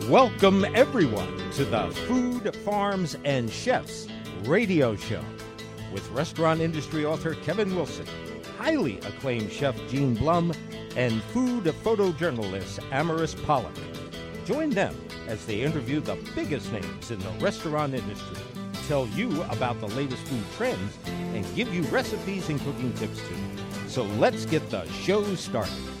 Welcome, everyone, to the Food, Farms, and Chefs radio show with restaurant industry author Kevin Wilson, highly acclaimed chef Gene Blum, and food photojournalist Amaris Pollock. Join them as they interview the biggest names in the restaurant industry, tell you about the latest food trends, and give you recipes and cooking tips too. So let's get the show started.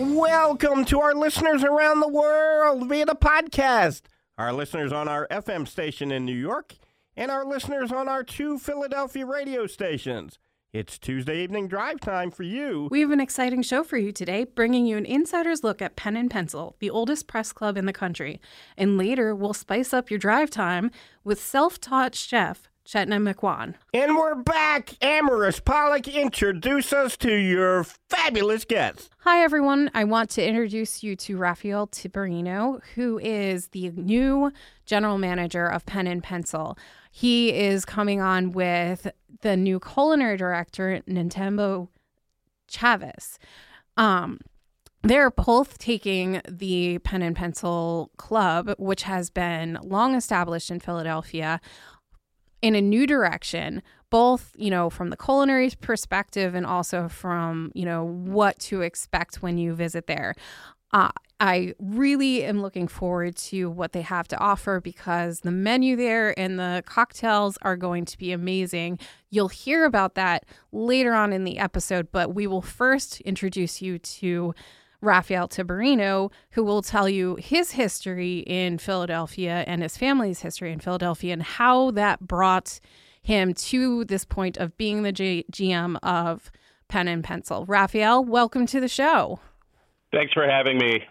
Welcome to our listeners around the world via the podcast, our listeners on our FM station in New York, and our listeners on our two Philadelphia radio stations. It's Tuesday evening drive time for you. We have an exciting show for you today, bringing you an insider's look at Pen and Pencil, the oldest press club in the country. And later, we'll spice up your drive time with self taught chef Chetna McQuan. And we're back. Amaris Pollock, introduce us to your fabulous guest. Hi, everyone. I want to introduce you to Rafael Tiberino, who is the new general manager of Pen and Pencil. He is coming on with the new culinary director, Nantambu Shavis. Um, they're both taking the Pen and Pencil Club, which has been long established in Philadelphia, in a new direction both you know from the culinary perspective and also from you know what to expect when you visit there. Uh, i really am looking forward to what they have to offer because the menu there and the cocktails are going to be amazing. You'll hear about that later on in the episode but we will first introduce you to Rafael Tiberino, who will tell you his history in Philadelphia and his family's history in Philadelphia and how that brought him to this point of being the G- GM of Pen and Pencil. Rafael, welcome to the show. Thanks for having me.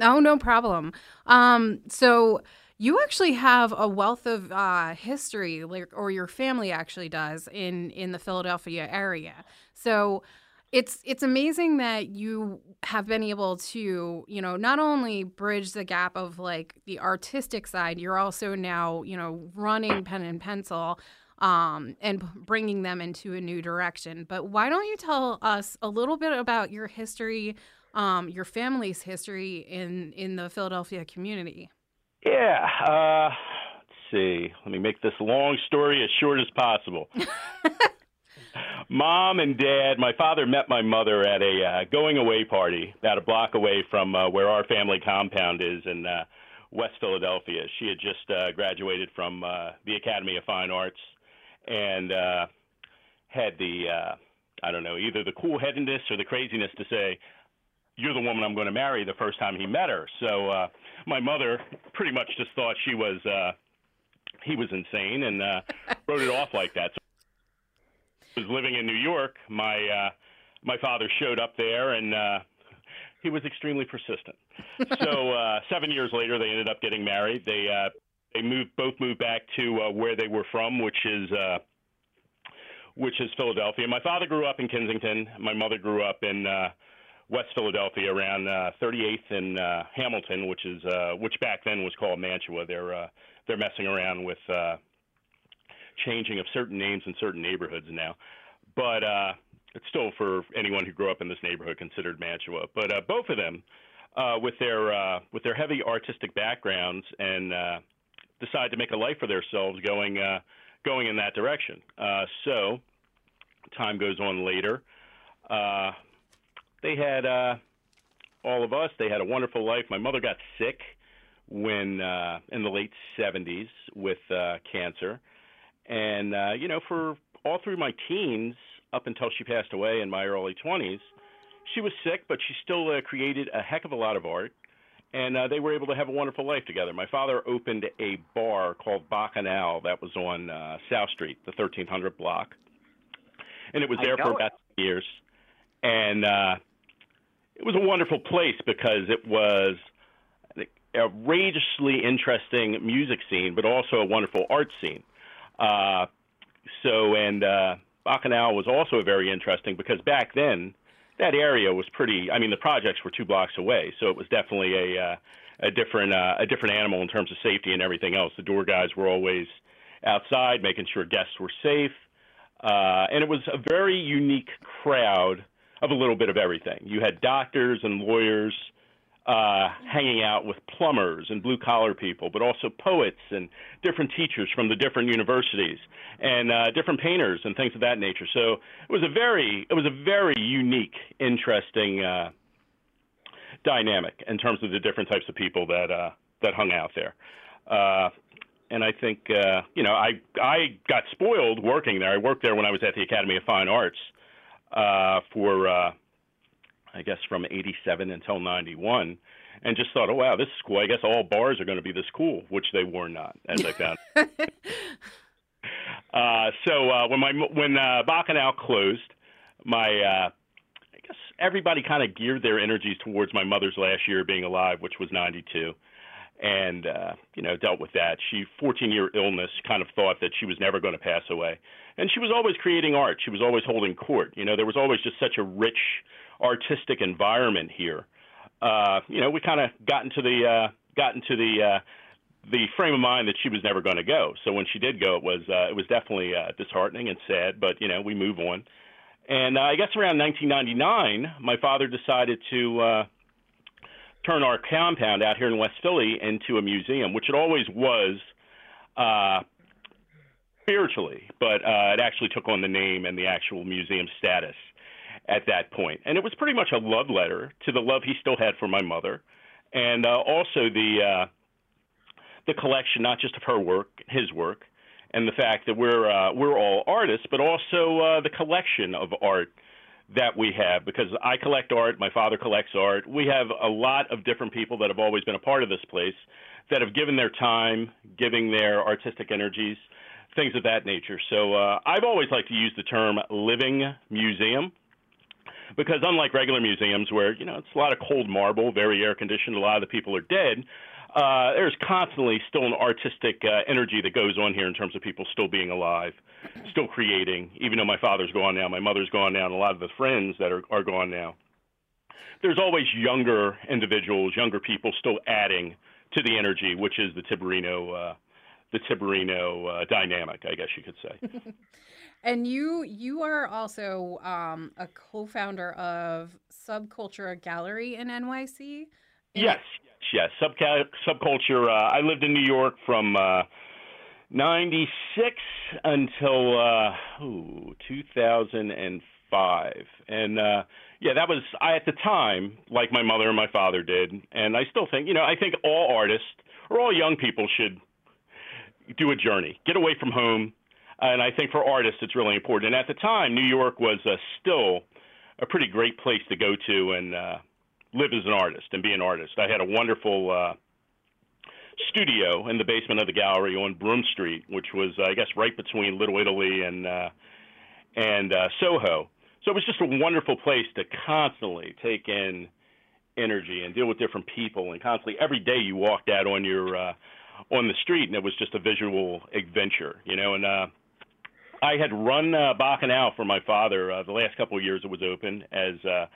Oh, no problem. Um, so you actually have a wealth of uh, history, like, or your family actually does in in the Philadelphia area. So it's it's amazing that you have been able to you know not only bridge the gap of like the artistic side you're also now you know running pen and pencil um, and bringing them into a new direction. But why don't you tell us a little bit about your history um, your family's history in in the philadelphia community? Yeah uh, let's see. Let me make this long story as short as possible mom and dad, my father met my mother at a uh, going away party about a block away from uh, where our family compound is in uh, West Philadelphia. She had just uh, graduated from uh, the Academy of Fine Arts and uh, had the, uh, I don't know, either the cool headedness or the craziness to say, you're the woman I'm going to marry the first time he met her. So uh, my mother pretty much just thought she was, uh, he was insane and uh, wrote it off like that. So was living in New York, my uh, my father showed up there, and uh, he was extremely persistent. so uh, seven years later, they ended up getting married. They uh, they moved both moved back to uh, where they were from, which is uh, which is Philadelphia. My father grew up in Kensington. My mother grew up in uh, West Philadelphia, around uh, 38th and uh, Hamilton, which is uh, which back then was called Mantua. They're uh, they're messing around with uh, changing of certain names in certain neighborhoods now. But uh, it's still for anyone who grew up in this neighborhood considered Mantua. But uh, both of them, uh, with their uh, with their heavy artistic backgrounds, and uh, decide to make a life for themselves going uh, going in that direction. Uh, so time goes on later. Uh, they had uh, all of us. They had a wonderful life. My mother got sick when uh, in the late 70s with uh, cancer and uh, you know, for all through my teens, up until she passed away in my early 20s, she was sick, but she still uh, created a heck of a lot of art, and uh, they were able to have a wonderful life together. My father opened a bar called Bacchanal that was on uh, South Street, the 1300 block, and it was there for about it. years. And uh, it was a wonderful place because it was an outrageously interesting music scene, but also a wonderful art scene. Uh, so, and uh, Bacchanal was also very interesting because back then that area was pretty. I mean, the projects were two blocks away, so it was definitely a uh, a different uh, a different animal in terms of safety and everything else. The door guys were always outside, making sure guests were safe, uh, and it was a very unique crowd of a little bit of everything. You had doctors and lawyers, uh, hanging out with plumbers and blue collar people, but also poets and different teachers from the different universities and uh, different painters and things of that nature. So it was a very it was a very unique, interesting uh, dynamic in terms of the different types of people that uh, that hung out there. Uh, and I think uh, you know I I got spoiled working there. I worked there when I was at the Academy of Fine Arts uh, for uh, I guess from 87 until 91 and just thought, oh, wow, this is cool. I guess all bars are going to be this cool, which they were not, as I found. uh, so uh, when my when uh, Bacchanal closed, my uh, I guess everybody kind of geared their energies towards my mother's last year being alive, which was 92 and uh, you know dealt with that. She 14 year illness kind of thought that she was never going to pass away, and she was always creating art. She was always holding court. You know, there was always just such a rich artistic environment here. Uh, you know, we kind of got into the uh, got into the uh, the frame of mind that she was never going to go. So when she did go, it was uh, it was definitely uh, disheartening and sad. But you know, we move on. And uh, I guess around 1999, my father decided to uh, turn our compound out here in West Philly into a museum, which it always was uh, spiritually, but uh, it actually took on the name and the actual museum status at that point. And it was pretty much a love letter to the love he still had for my mother, and uh, also the uh, the collection, not just of her work, his work, and the fact that we're uh, we're all artists, but also uh, the collection of art that we have. Because I collect art, my father collects art. We have a lot of different people that have always been a part of this place that have given their time, giving their artistic energies, things of that nature. So uh, I've always liked to use the term living museum because unlike regular museums where you know it's a lot of cold marble, very air conditioned, a lot of the people are dead. Uh, there's constantly still an artistic uh, energy that goes on here in terms of people still being alive, still creating. Even though my father's gone now, my mother's gone now, and a lot of the friends that are are gone now. There's always younger individuals, younger people still adding to the energy, which is the Tiberino uh, the Tiberino uh, dynamic, I guess you could say. And you you are also um, a co-founder of Subculture Gallery in NYC. Yes, yes, Subca- Subculture. Uh, I lived in New York from uh, '96 until uh, ooh, 2005, and uh, yeah, that was I at the time, like my mother and my father did, and I still think, you know, I think all artists or all young people should do a journey, get away from home, and I think for artists, it's really important. And at the time, New York was uh, still a pretty great place to go to and uh, live as an artist and be an artist. I had a wonderful uh, studio in the basement of the gallery on Broome Street, which was, I guess, right between Little Italy and uh, and uh, Soho. So it was just a wonderful place to constantly take in energy and deal with different people, and constantly every day you walked out on your uh, on the street, and it was just a visual adventure, you know. And uh, I had run uh, Bacchanal for my father uh, the last couple of years it was open as uh,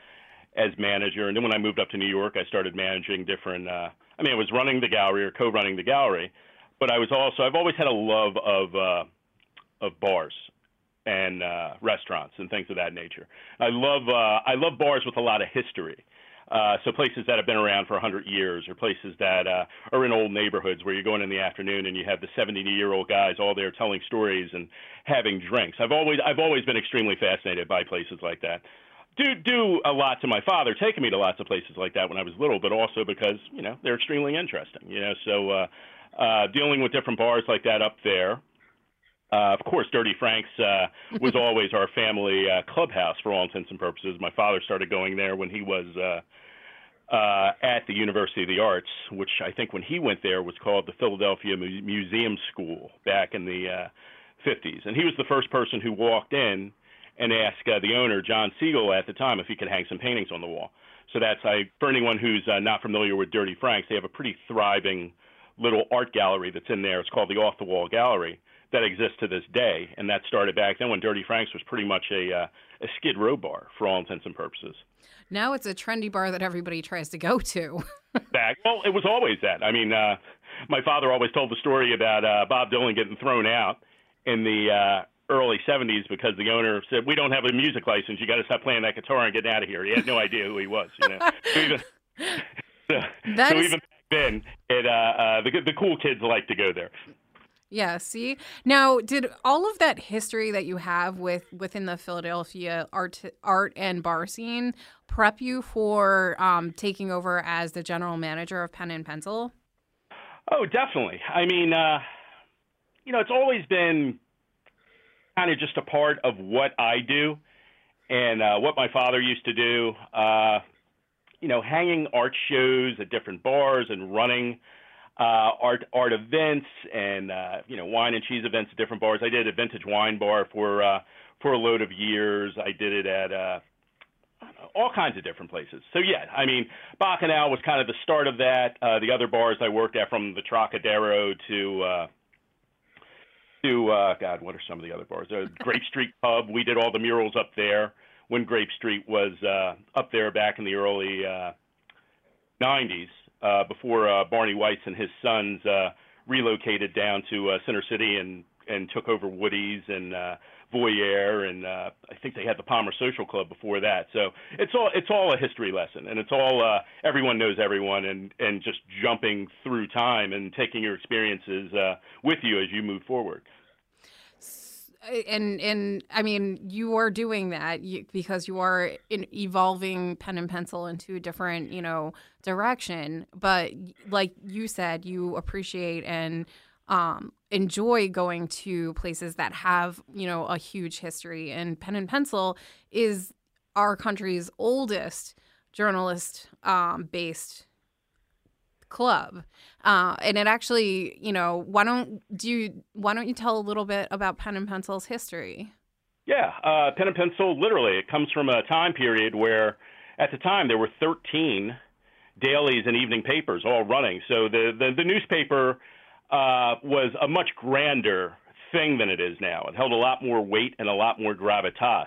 as manager, and then when I moved up to New York, I started managing different. Uh, I mean, I was running the gallery or co-running the gallery, but I was also I've always had a love of uh, of bars and uh, restaurants and things of that nature. I love uh, I love bars with a lot of history. So places that have been around for 100 years, or places that uh, are in old neighborhoods where you're going in the afternoon and you have the 70-year-old guys all there telling stories and having drinks. I've always I've always been extremely fascinated by places like that. Do do a lot to my father, taking me to lots of places like that when I was little, but also because you know they're extremely interesting. You know, so uh, uh, dealing with different bars like that up there. Uh, of course, Dirty Frank's uh, was always our family uh, clubhouse for all intents and purposes. My father started going there when he was uh, uh, at the University of the Arts, which I think when he went there was called the Philadelphia Mu- Museum School back in the uh, 50s. And he was the first person who walked in and asked uh, the owner, John Siegel, at the time, if he could hang some paintings on the wall. So that's I, for anyone who's uh, not familiar with Dirty Franks, they have a pretty thriving little art gallery that's in there. It's called the Off the Wall Gallery that exists to this day, and that started back then when Dirty Franks was pretty much a uh, a Skid Row bar for all intents and purposes. Now it's a trendy bar that everybody tries to go to. back, well, it was always that. I mean, uh, my father always told the story about uh, Bob Dylan getting thrown out in the uh, early 70s because the owner said, "We don't have a music license. You got to stop playing that guitar and get out of here." He had no idea who he was, you know. So, That so is- even back then, it uh, uh, the the cool kids like to go there. Yeah, see? Now, did all of that history that you have with within the Philadelphia art art and bar scene prep you for um, taking over as the general manager of Pen and Pencil? Oh, definitely. I mean, uh, you know, it's always been kind of just a part of what I do and uh, what my father used to do. Uh, you know, hanging art shows at different bars and running uh, art art events and uh, you know wine and cheese events at different bars. I did a vintage wine bar for uh, for a load of years. I did it at uh, all kinds of different places. So yeah, I mean, Bacchanal was kind of the start of that. Uh, the other bars I worked at, from the Trocadero to uh, to uh, God, what are some of the other bars? Uh, Grape Street Pub. We did all the murals up there when Grape Street was uh, up there back in the early uh, 90s, uh, before uh, Barney Weiss and his sons uh, relocated down to uh, Center City and and took over Woody's and uh, Voyeur, and uh, I think they had the Palmer Social Club before that. So it's all it's all a history lesson, and it's all uh, everyone knows everyone, and and just jumping through time and taking your experiences uh, with you as you move forward. And and I mean you are doing that because you are in evolving pen and pencil into a different you know direction. But like you said you appreciate and um, enjoy going to places that have you know a huge history. And pen and pencil is our country's oldest journalist um, based club uh, and it actually you know why don't do you why don't you tell a little bit about pen and pencil's history Yeah, uh, pen and pencil. Literally, it comes from a time period where, at the time, there were 13 dailies and evening papers all running. So the the, the newspaper uh, was a much grander thing than it is now. It held a lot more weight and a lot more gravitas.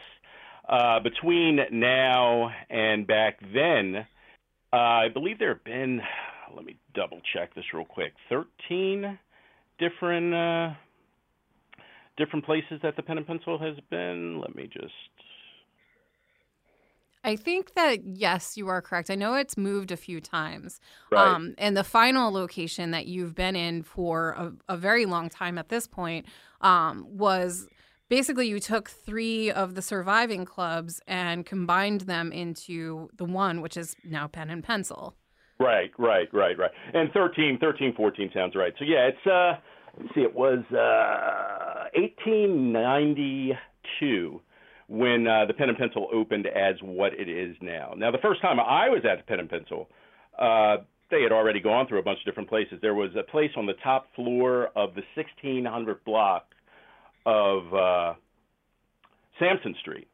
Uh, between now and back then, uh, I believe there have been. Let me double check this real quick. 13 different. Uh, different places that the pen and pencil has been. Let me just. i think that yes you are correct i know it's moved a few times Right. um, and the final location that you've been in for a, a very long time at this point um, was basically you took three of the surviving clubs and combined them into the one which is now pen and pencil Right, right, right, right. And 13, 13, 14 sounds right. So yeah, it's uh let's see, it was uh 1892 when uh, the Pen and Pencil opened as what it is now. Now, the first time I was at the Pen and Pencil, uh, they had already gone through a bunch of different places. There was a place on the top floor of the 1600 block of uh, Sansom Street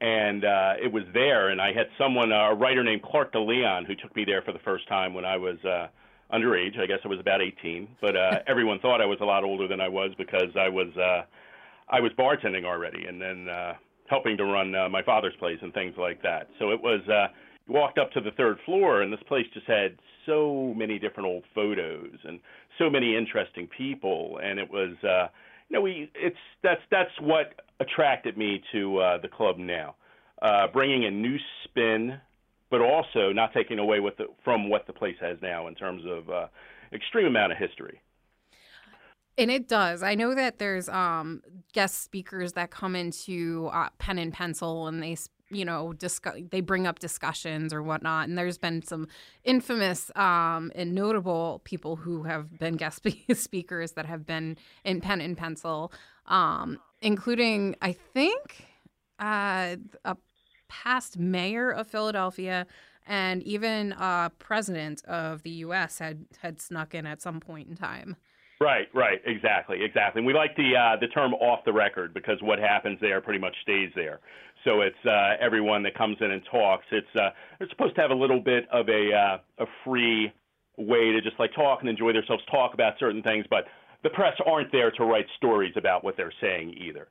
and uh, it was there. And I had someone, uh, a writer named Clark DeLeon, who took me there for the first time when I was uh, underage. I guess I was about 18, but uh, everyone thought I was a lot older than I was because I was uh, I was bartending already, and then uh, helping to run uh, my father's place and things like that. So it was. Uh, you walked up to the third floor, and this place just had so many different old photos and so many interesting people, and it was. Uh, you know, we it's that's that's what attracted me to uh, the club now, uh, bringing a new spin, but also not taking away what the, from what the place has now in terms of uh, extreme amount of history. And it does. I know that there's um, guest speakers that come into uh, pen and pencil, and they, you know, discuss. They bring up discussions or whatnot. And there's been some infamous um, and notable people who have been guest speakers that have been in pen and pencil, um, including I think uh, a past mayor of Philadelphia. And even uh, president of the U.S. had had snuck in at some point in time. Right, right, exactly, exactly. And we like the uh, the term off the record because what happens there pretty much stays there. So it's uh, everyone that comes in and talks. It's uh, they're supposed to have a little bit of a uh, a free way to just like talk and enjoy themselves, talk about certain things, but the press aren't there to write stories about what they're saying either.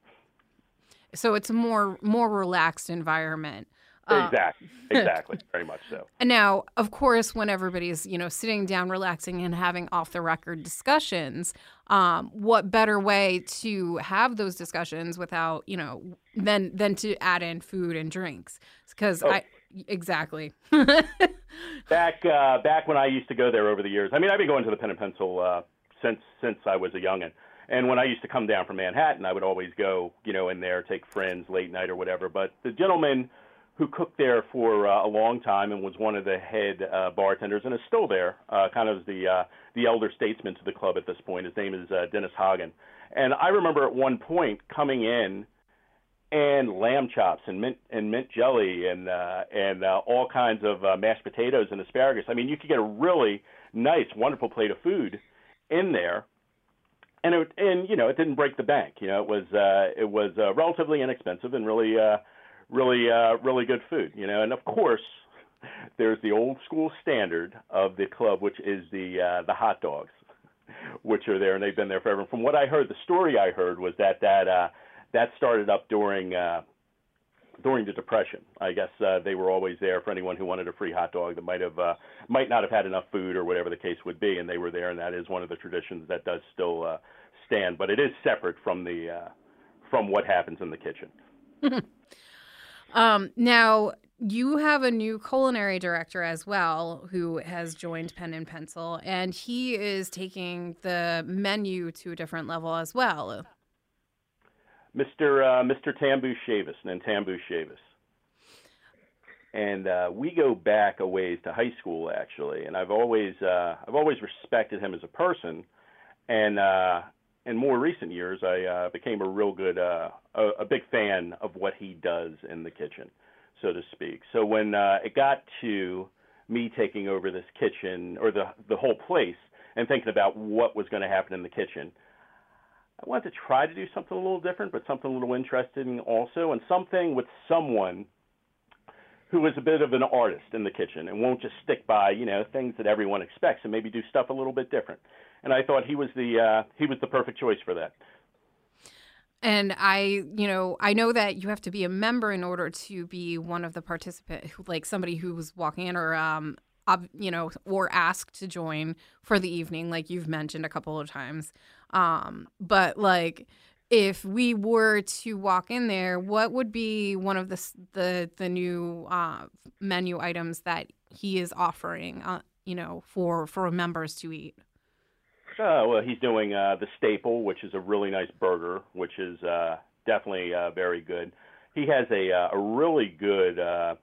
so it's a more more relaxed environment. Uh, exactly, exactly, very much so. and now, of course, when everybody's you know sitting down, relaxing, and having off the record discussions, um, what better way to have those discussions without you know than than to add in food and drinks? Because Oh. I Exactly. back uh, back when I used to go there over the years. I mean, I've been going to the Pen and Pencil uh, since since I was a youngin. And when I used to come down from Manhattan, I would always go, you know, in there, take friends late night or whatever. But the gentleman who cooked there for uh, a long time and was one of the head uh, bartenders and is still there, uh, kind of the uh, the elder statesman to the club at this point. His name is uh, Dennis Hagen. And I remember at one point coming in and lamb chops and mint and mint jelly and uh, and uh, all kinds of uh, mashed potatoes and asparagus. I mean, you could get a really nice, wonderful plate of food in there, and it and you know it didn't break the bank. You know, it was uh, it was uh, relatively inexpensive and really uh, really uh, really good food. You know, and of course. There's the old school standard of the club, which is the uh, the hot dogs, which are there, and they've been there forever. From what I heard, the story I heard was that that uh, that started up during uh, during the depression. I guess uh, they were always there for anyone who wanted a free hot dog that might have uh, might not have had enough food or whatever the case would be, and they were there. And that is one of the traditions that does still uh, stand, but it is separate from the uh, from what happens in the kitchen. um, now you have a new culinary director as well who has joined Pen and Pencil, and he is taking the menu to a different level as well. Mr. Uh, Mr. Tambu Shavis, Nantambu Shavis. And uh, we go back a ways to high school actually, and I've always uh, I've always respected him as a person, and uh, in more recent years I uh, became a real good uh, a, a big fan of what he does in the kitchen, so to speak. So when uh, it got to me taking over this kitchen or the the whole place and thinking about what was going to happen in the kitchen, I wanted to try to do something a little different, but something a little interesting also, and something with someone who is a bit of an artist in the kitchen and won't just stick by, you know, things that everyone expects and maybe do stuff a little bit different. And I thought he was the uh, he was the perfect choice for that. And I, you know, I know that you have to be a member in order to be one of the participants, like somebody who's walking in or um, you know, or asked to join for the evening, like you've mentioned a couple of times. Um, but like, if we were to walk in there, what would be one of the the the new uh, menu items that he is offering? Uh, you know, for for members to eat. Uh, well, he's doing uh, the staple, which is a really nice burger, which is uh, definitely uh, very good. He has a uh, a really good uh,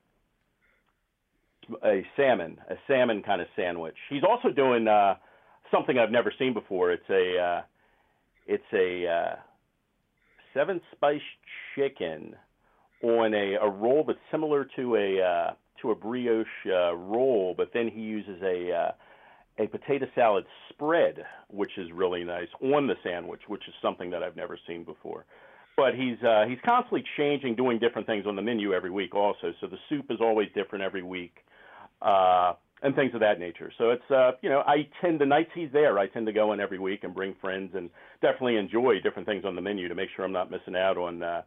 a salmon, a salmon kind of sandwich. He's also doing uh, something I've never seen before. It's a uh, it's a uh, seven spice chicken on a, a roll that's similar to a uh, to a brioche uh, roll, but then he uses a uh, a potato salad spread, which is really nice on the sandwich, which is something that I've never seen before. But he's uh, he's constantly changing, doing different things on the menu every week, also. So the soup is always different every week uh, and things of that nature. So it's uh, you know I tend the nights he's there, I tend to go in every week and bring friends and definitely enjoy different things on the menu to make sure I'm not missing out on uh,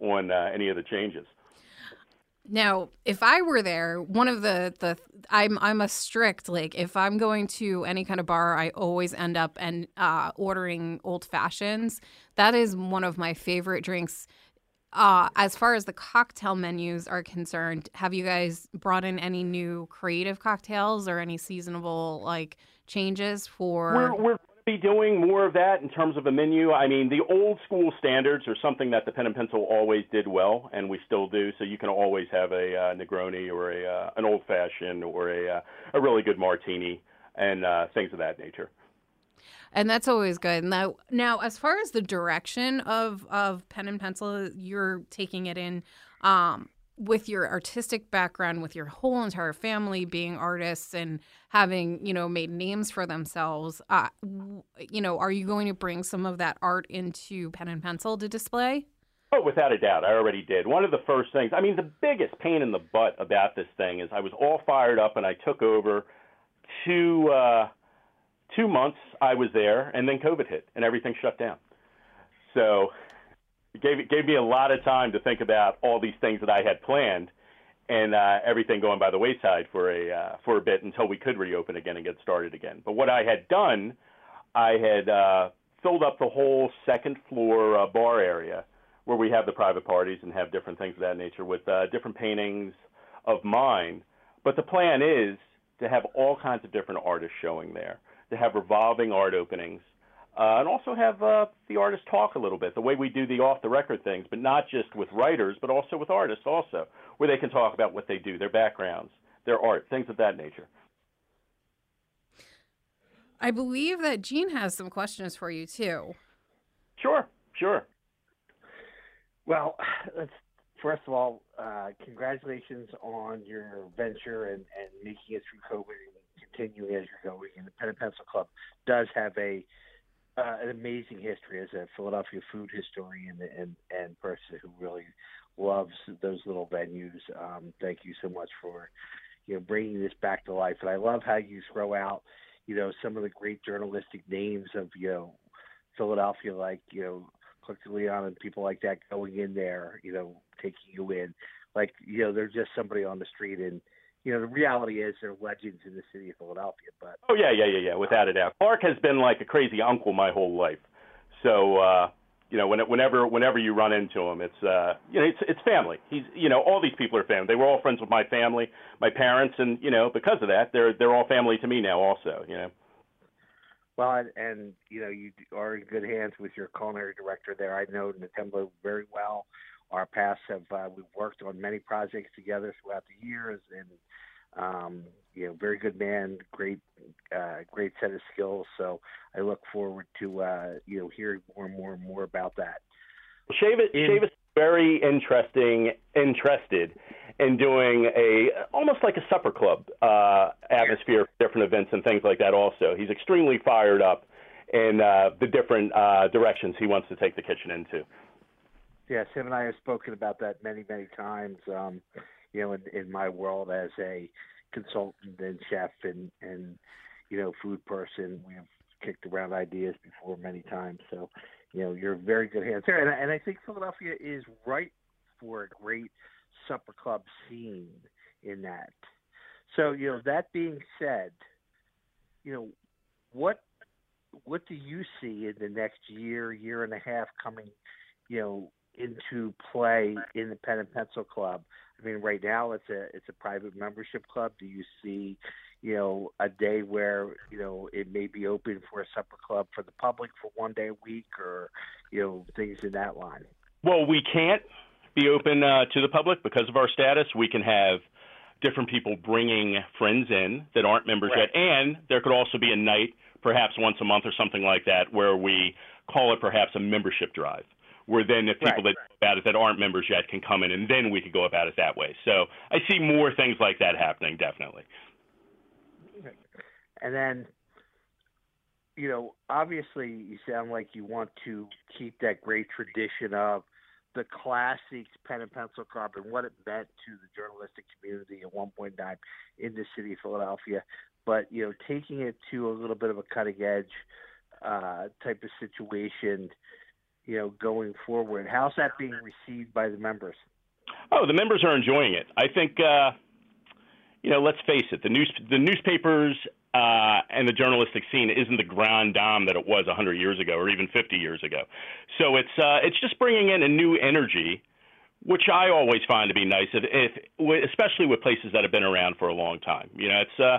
on uh, any of the changes. Now, if I were there, one of the the I'm I'm a strict like if I'm going to any kind of bar, I always end up and uh, ordering old fashions. That is one of my favorite drinks uh, as far as the cocktail menus are concerned, have you guys brought in any new creative cocktails or any seasonable like changes for? We're, we're be doing more of that in terms of a menu. I mean, the old school standards are something that the Pen and Pencil always did well, and we still do. So you can always have a uh, Negroni or a uh, an old fashioned or a uh, a really good martini and uh, things of that nature and that's always good. Now, now as far as the direction of of pen and pencil, you're taking it in. Um, with your artistic background, with your whole entire family being artists and having, you know, made names for themselves, uh, you know, are you going to bring some of that art into pen and pencil to display? Oh, without a doubt. I already did. One of the first things, I mean, the biggest pain in the butt about this thing is I was all fired up and I took over two, uh, two months I was there, and then COVID hit, and everything shut down. So it gave gave me a lot of time to think about all these things that I had planned, and uh, everything going by the wayside for a uh, for a bit until we could reopen again and get started again. But what I had done, I had uh, filled up the whole second floor uh, bar area where we have the private parties and have different things of that nature with uh, different paintings of mine. But the plan is to have all kinds of different artists showing there, to have revolving art openings, uh, and also have uh, the artists talk a little bit, the way we do the off the record things, but not just with writers, but also with artists, also, where they can talk about what they do, their backgrounds, their art, things of that nature. I believe that Gene has some questions for you too. Sure, sure. Well, let's first of all, uh, congratulations on your venture and, and making it through COVID and continuing as you're going. And the Pen and Pencil Club does have a uh, an amazing history as a Philadelphia food historian and and person who really loves those little venues. Um, thank you so much for you know bringing this back to life. And I love how you throw out you know some of the great journalistic names of you know Philadelphia, like you know Clark Leon and people like that going in there, you know, taking you in. Like, you know, they're just somebody on the street and you know, the reality is they're legends in the city of Philadelphia. But oh yeah, yeah, yeah, yeah, without a doubt. Clark has been like a crazy uncle my whole life. So uh, you know, when, whenever whenever you run into him, it's uh, you know, it's it's family. He's you know, all these people are family. They were all friends with my family, my parents, and you know, because of that, they're they're all family to me now, also. You know. Well, and, and you know, you are in good hands with your culinary director there. I know Natembo very well our paths have uh, we've worked on many projects together throughout the years, and um, you know, very good man, great, uh, great set of skills. So I look forward to uh, you know hearing more and more and more about that. Shavis, in, Shavis very interesting, interested in doing a almost like a supper club uh, atmosphere, for different events and things like that. Also, he's extremely fired up in uh, the different uh, directions he wants to take the kitchen into. Yes, him and I have spoken about that many, many times. Um, you know, in, in my world as a consultant and chef and and you know food person, we have kicked around ideas before many times. So, you know, you're very good hands there, and, and I think Philadelphia is right for a great supper club scene in that. So, you know, that being said, you know, what what do you see in the next year, year and a half coming, you know, into play in the pen and pencil club? I mean, right now it's a it's a private membership club. Do you see, you know, a day where you know it may be open for a supper club for the public for one day a week, or you know things in that line? Well, we can't be open uh, to the public because of our status. We can have different people bringing friends in that aren't members right. yet, and there could also be a night, perhaps once a month or something like that, where we call it perhaps a membership drive where then if people right. that know about it that aren't members yet can come in, and then we could go about it that way. So I see more things like that happening, definitely. And then, you know, obviously, you sound like you want to keep that great tradition of the classics pen and pencil club and what it meant to the journalistic community at one point in time in the city of Philadelphia. But you know, taking it to a little bit of a cutting edge uh, type of situation you know, going forward. How's that being received by the members? Oh, the members are enjoying it. I think, uh, you know, let's face it, the news, the newspapers uh, and the journalistic scene isn't the grand dame that it was 100 years ago or even 50 years ago. So it's uh, it's just bringing in a new energy, which I always find to be nice, if, if especially with places that have been around for a long time. You know, it's uh,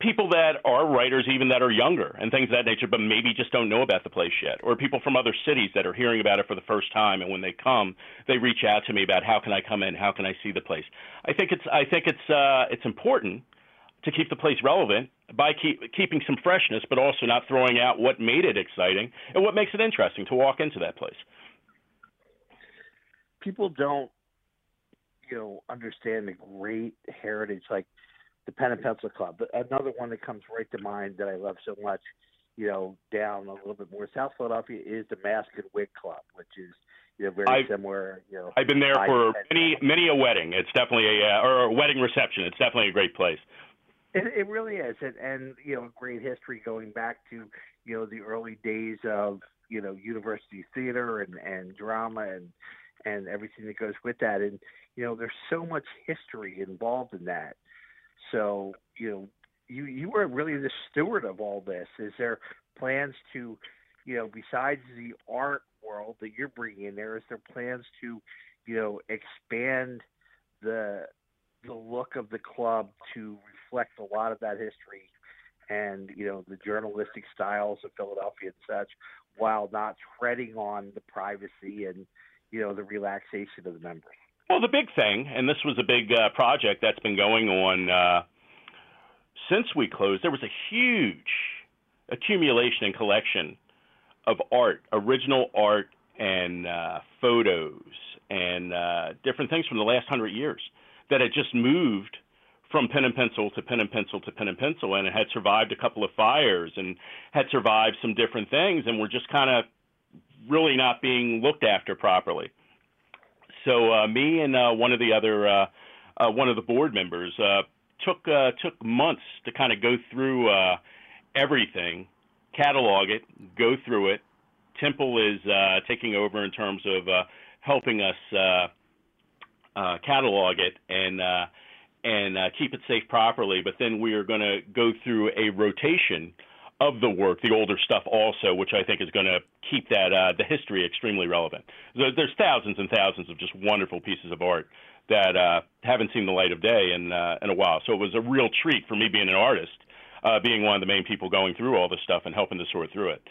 people that are writers, even that are younger and things of that nature, but maybe just don't know about the place yet, or people from other cities that are hearing about it for the first time, and when they come, they reach out to me about how can I come in, how can I see the place. I think it's I think it's uh, it's important to keep the place relevant by keep, keeping some freshness, but also not throwing out what made it exciting and what makes it interesting to walk into that place. People don't, you know, understand the great heritage like the Pen and Pencil Club. Another one that comes right to mind that I love so much, you know, down a little bit more South Philadelphia is the Mask and Wig Club, which is you know very I've, similar. You know, I've been there for many many a wedding. It's definitely a uh, or a wedding reception. It's definitely a great place. It, it really is, and, and you know, great history going back to you know the early days of you know university theater and and drama and and everything that goes with that. And you know, there's so much history involved in that. So, you know, you you are really the steward of all this. Is there plans to, you know, besides the art world that you're bringing in there, is there plans to, you know, expand the the look of the club to reflect a lot of that history and you know the journalistic styles of Philadelphia and such, while not treading on the privacy and you know the relaxation of the members. Well, the big thing, and this was a big uh, project that's been going on uh, since we closed. There was a huge accumulation and collection of art, original art, and uh, photos, and uh, different things from the last hundred years that had just moved from pen and pencil to pen and pencil to pen and pencil, and it had survived a couple of fires and had survived some different things, and were just kind of really not being looked after properly. So uh, me and uh, one of the other uh, uh, one of the board members uh, took uh, took months to kind of go through uh, everything, catalog it, go through it. Temple is uh, taking over in terms of uh, helping us uh, uh, catalog it and uh, and uh, keep it safe properly. But then we are going to go through a rotation of the work, the older stuff also, which I think is going to keep that uh, the history extremely relevant. There's thousands and thousands of just wonderful pieces of art that uh, haven't seen the light of day in uh, in a while. So it was a real treat for me being an artist, uh, being one of the main people going through all this stuff and helping to sort through it.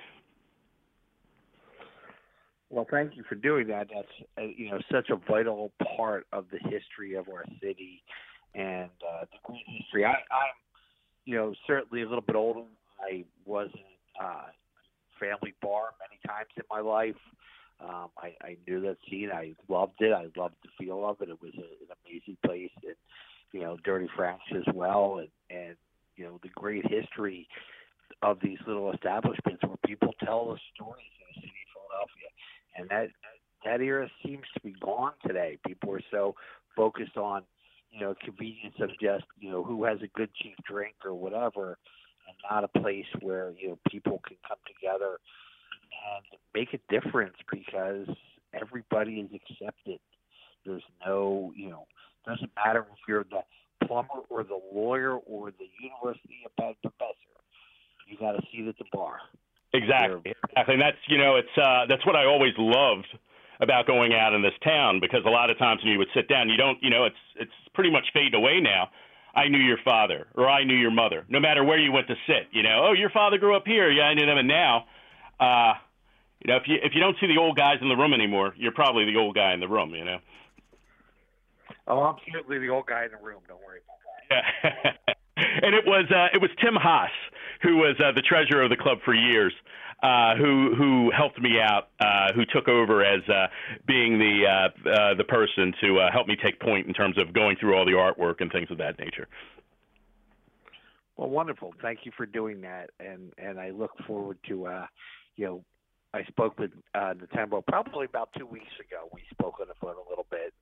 Well, thank you for doing that. That's uh, you know such a vital part of the history of our city and uh, the great history. I, I'm you know certainly a little bit older. I was in uh, family bar many times in my life. Um, I, I knew that scene. I loved it. I loved the feel of it. It was a, an amazing place, and you know, Dirty Frank's as well, and and you know the great history of these little establishments where people tell the stories in the city of Philadelphia, and that that era seems to be gone today. People are so focused on you know convenience of just you know who has a good cheap drink or whatever, not a place where you know people can come together and make a difference because everybody is accepted. There's no, you know, doesn't matter if you're the plumber or the lawyer or the university professor. You got a seat at the bar. Exactly, exactly. And that's you know, it's uh, that's what I always loved about going out in this town because a lot of times when you would sit down, you don't, you know, it's it's pretty much fading away now. I knew your father or I knew your mother, no matter where you went to sit. You know, oh, your father grew up here. Yeah, I knew them. And now, uh, you know, if you if you don't see the old guys in the room anymore, you're probably the old guy in the room. You know. Oh, I'm certainly the old guy in the room. Don't worry about that. Yeah. and it was uh, it was Tim Haas who was uh, the treasurer of the club for years. Uh, who who helped me out, uh, who took over as uh, being the uh, uh, the person to uh, help me take point in terms of going through all the artwork and things of that nature. Well, wonderful. Thank you for doing that, and and I look forward to uh, you know I spoke with uh, Natembo probably about two weeks ago. We spoke on the phone a little bit.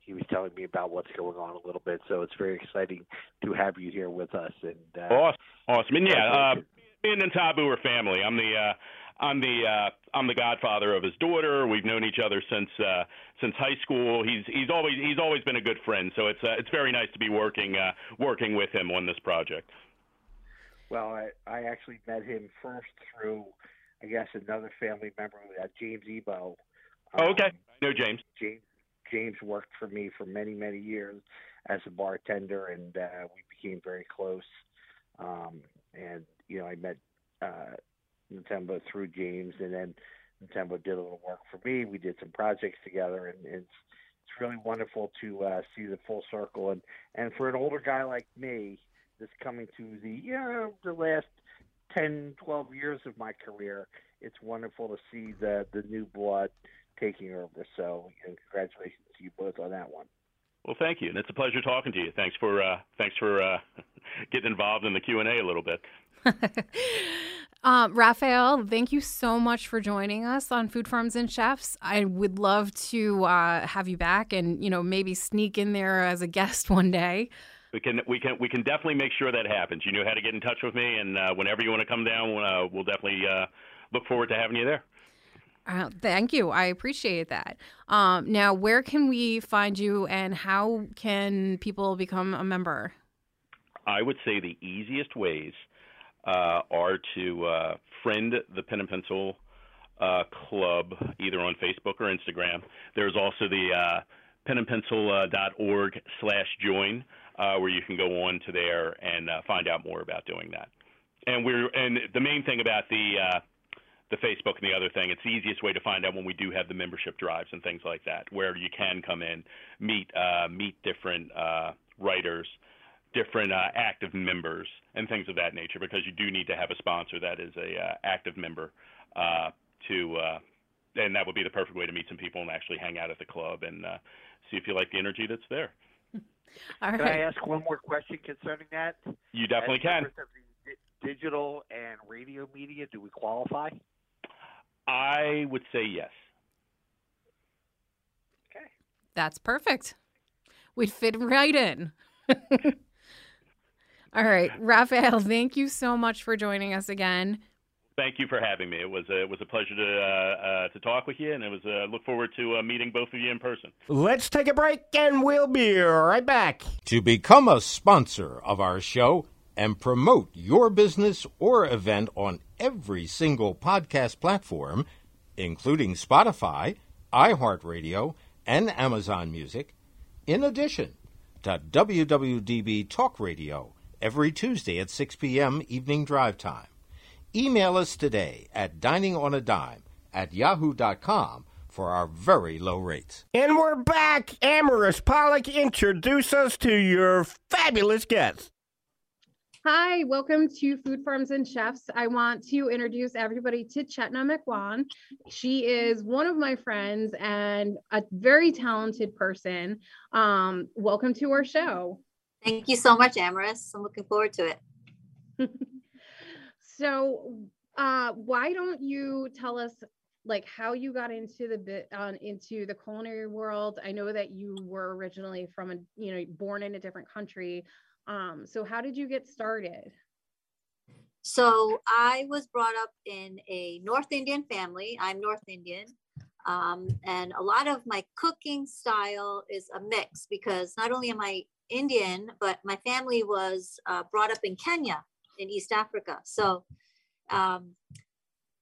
He was telling me about what's going on a little bit, so it's very exciting to have you here with us. And uh, awesome, awesome, and yeah, uh, me and Ntabu are family. I'm the uh, I'm the uh, I'm the godfather of his daughter. We've known each other since uh, since high school. He's he's always he's always been a good friend. So it's uh, it's very nice to be working uh, working with him on this project. Well, I I actually met him first through I guess another family member, uh, James Ebo. Um, oh, okay, um, I know James. James James worked for me for many many years as a bartender, and uh, we became very close. Um, and you know, I met uh, through James, and then Natembo did a little work for me. We did some projects together, and, and it's it's really wonderful to uh, see the full circle. And and for an older guy like me, that's coming to the you know the last 10, 12 years of my career, it's wonderful to see the the new blood taking over. So, congratulations to you both on that one. Well, thank you, and it's a pleasure talking to you. Thanks for uh, thanks for uh, getting involved in the Q and A a little bit. Um, Raphael, thank you so much for joining us on Food Farms and Chefs. I would love to uh, have you back, and you know maybe sneak in there as a guest one day. We can we can we can definitely make sure that happens. You know how to get in touch with me, and uh, whenever you want to come down, uh, we'll definitely uh, look forward to having you there. Uh, thank you. I appreciate that. Um, now, where can we find you, and how can people become a member? I would say the easiest ways uh, are to uh, friend the Pen and Pencil Club either on Facebook or Instagram. There's also the penandpencil.org uh, slash join, uh, where you can go on to there and uh, find out more about doing that. And we're and the main thing about the uh, the Facebook and the other thing, it's the easiest way to find out when we do have the membership drives and things like that, where you can come in, meet uh, meet different uh, writers, different uh, active members, and things of that nature. Because you do need to have a sponsor that is a uh, active member uh, to, uh, and that would be the perfect way to meet some people and actually hang out at the club and uh, see if you like the energy that's there. All right. Can I ask one more question concerning that? You definitely As can. Digital and radio media, do we qualify? I would say yes. Okay. That's perfect. We'd fit right in. All right, Raphael, thank you so much for joining us again. Thank you for having me. It was a, it was a pleasure to uh, uh, to talk with you, and it was uh, look forward to uh, meeting both of you in person. Let's take a break, and we'll be right back. To become a sponsor of our show and promote your business or event on every single podcast platform, including Spotify, iHeartRadio, and Amazon Music, in addition to WWDB Talk Radio every Tuesday at 6 p.m. evening drive time. Email us today at diningonadime at yahoo.com for our very low rates. And we're back. Amaris Pollock, introduce us to your fabulous guest. Hi, welcome to Food Farms and Chefs. I want to introduce everybody to Chetna McWan. She is one of my friends and a very talented person. Um, welcome to our show. Thank you so much, Amaris. I'm looking forward to it. so, uh, why don't you tell us like how you got into the bit on uh, into the culinary world? I know that you were originally from a you know born in a different country. Um, so how did you get started? So I was brought up in a North Indian family. I'm North Indian. Um, and a lot of my cooking style is a mix because not only am I Indian, but my family was uh, brought up in Kenya in East Africa. So um,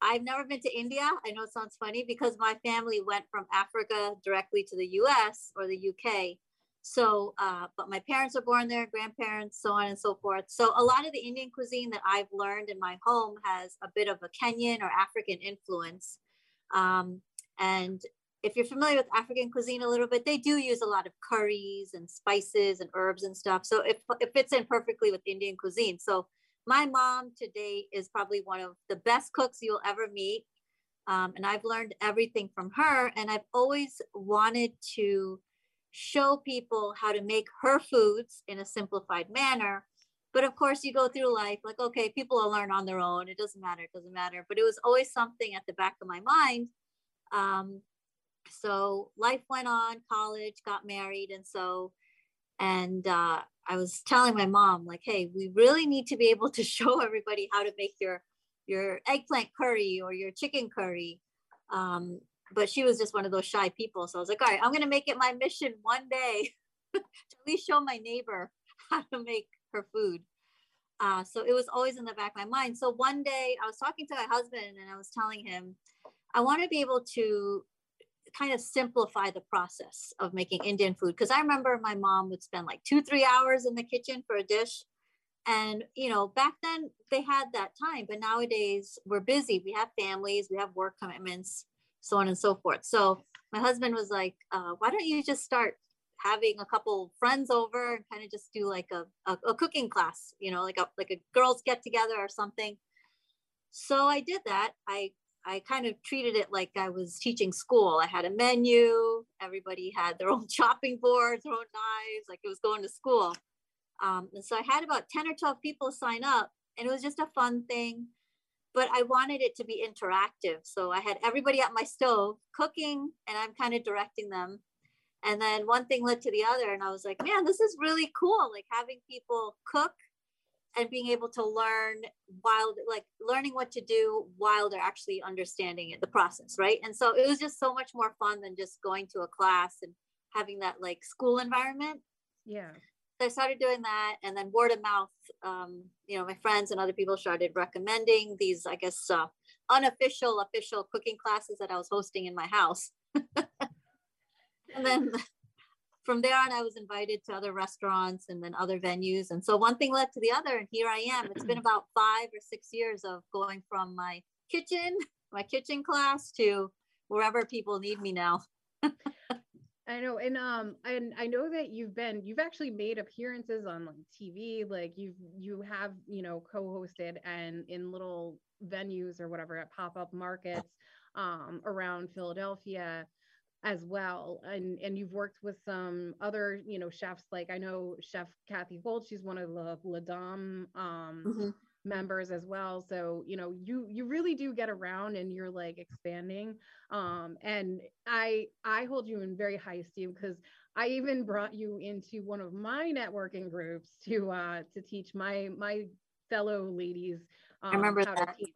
I've never been to India. I know it sounds funny because my family went from Africa directly to the US or the UK. So, uh, but my parents are born there, grandparents, so on and so forth. So, a lot of the Indian cuisine that I've learned in my home has a bit of a Kenyan or African influence. Um, and if you're familiar with African cuisine a little bit, they do use a lot of curries and spices and herbs and stuff. So, it, it fits in perfectly with Indian cuisine. So, my mom today is probably one of the best cooks you'll ever meet. Um, and I've learned everything from her. And I've always wanted to show people how to make her foods in a simplified manner. But of course, you go through life like, okay, people will learn on their own. It doesn't matter. It doesn't matter. But it was always something at the back of my mind. Um, so life went on, college, got married. And so, and uh, I was telling my mom, like, hey, we really need to be able to show everybody how to make your your eggplant curry or your chicken curry. Um, but she was just one of those shy people. So I was like, all right, I'm going to make it my mission one day to at least show my neighbor how to make her food. Uh, so it was always in the back of my mind. So one day I was talking to my husband and I was telling him, I want to be able to kind of simplify the process of making Indian food. Because I remember my mom would spend like two, three hours in the kitchen for a dish. And, you know, back then they had that time, but nowadays we're busy. We have families, we have work commitments so on and so forth. So my husband was like, uh, why don't you just start having a couple friends over and kind of just do like a, a, a, cooking class, you know, like a like a girls get together or something. So I did that. I I kind of treated it like I was teaching school. I had a menu. Everybody had their own chopping boards, their own knives, like it was going to school. Um, and so I had about 10 or 12 people sign up, and it was just a fun thing but I wanted it to be interactive. So I had everybody at my stove cooking and I'm kind of directing them. And then one thing led to the other. And I was like, man, this is really cool. Like having people cook and being able to learn while like learning what to do while they're actually understanding it, the process. Right. And so it was just so much more fun than just going to a class and having that like school environment. Yeah. I started doing that, and then word of mouth. Um, you know, my friends and other people started recommending these, I guess, uh, unofficial, official cooking classes that I was hosting in my house. and then from there on, I was invited to other restaurants and then other venues. And so one thing led to the other. And here I am. It's been about five or six years of going from my kitchen, my kitchen class to wherever people need me now. I know, and um, and I know that you've been, you've actually made appearances on like TV, like you've you have you know co-hosted and in little venues or whatever at pop-up markets um around Philadelphia as well and and you've worked with some other you know chefs like i know chef kathy gold she's one of the la dame um mm-hmm. members as well so you know you you really do get around and you're like expanding um and i i hold you in very high esteem because i even brought you into one of my networking groups to uh to teach my my fellow ladies um, i remember how that. to teach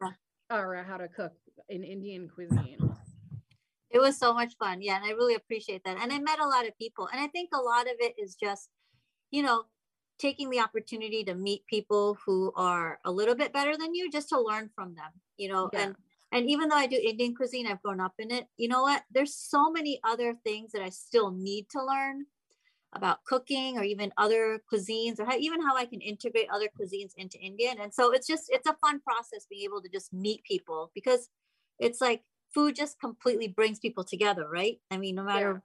or how to cook in indian cuisine it was so much fun. Yeah. And I really appreciate that. And I met a lot of people. And I think a lot of it is just, you know, taking the opportunity to meet people who are a little bit better than you just to learn from them, you know, yeah. and and even though I do Indian cuisine, I've grown up in it. You know what? There's so many other things that I still need to learn about cooking or even other cuisines or how, even how I can integrate other cuisines into Indian. And so it's just it's a fun process being able to just meet people because it's like food just completely brings people together, right? I mean, no matter yeah.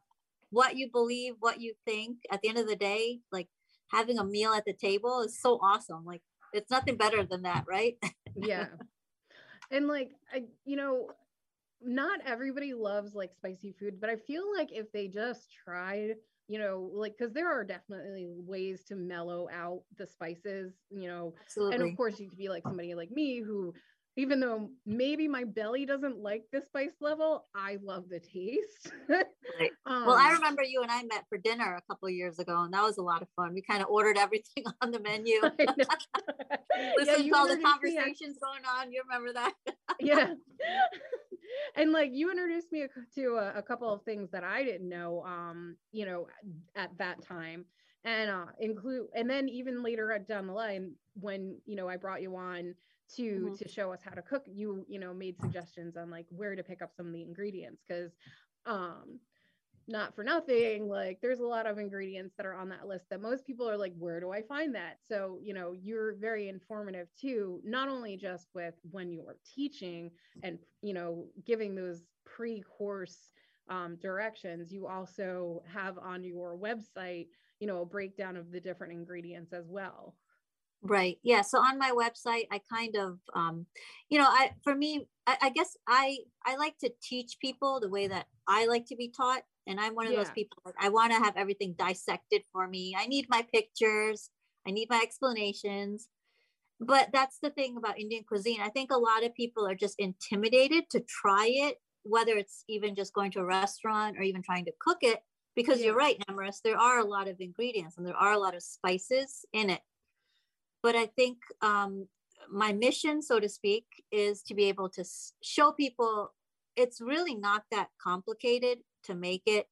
what you believe, what you think, at the end of the day, like having a meal at the table is so awesome. Like it's nothing better than that, right? yeah. And like I you know, not everybody loves like spicy food, but I feel like if they just tried you know, like because there are definitely ways to mellow out the spices, you know, Absolutely. and of course you could be like somebody like me who even though maybe my belly doesn't like the spice level, I love the taste. right. um, well, I remember you and I met for dinner a couple years ago, and that was a lot of fun. We kind of ordered everything on the menu. Listen yeah, to all the conversations going on. You remember that? yeah. and like you introduced me to a, a, couple of things that I didn't know, um, you know, at that time. And uh, include, and then even later down the line, when you know I brought you on to mm-hmm. to show us how to cook you you know made suggestions on like where to pick up some of the ingredients because um not for nothing like there's a lot of ingredients that are on that list that most people are like where do i find that? So you know you're very informative too not only just with when you are teaching and you know giving those pre-course um, directions you also have on your website you know a breakdown of the different ingredients as well Right. Yeah. So on my website, I kind of, um, you know, I for me, I, I, guess I I like to teach people the way that I like to be taught, and I'm one of yeah. those people. Like, I want to have everything dissected for me. I need my pictures. I need my explanations. But that's the thing about Indian cuisine. I think a lot of people are just intimidated to try it, whether it's even just going to a restaurant or even trying to cook it. Because yeah. you're right, Amaris, there are a lot of ingredients and there are a lot of spices in it but I think um, my mission, so to speak, is to be able to show people it's really not that complicated to make it.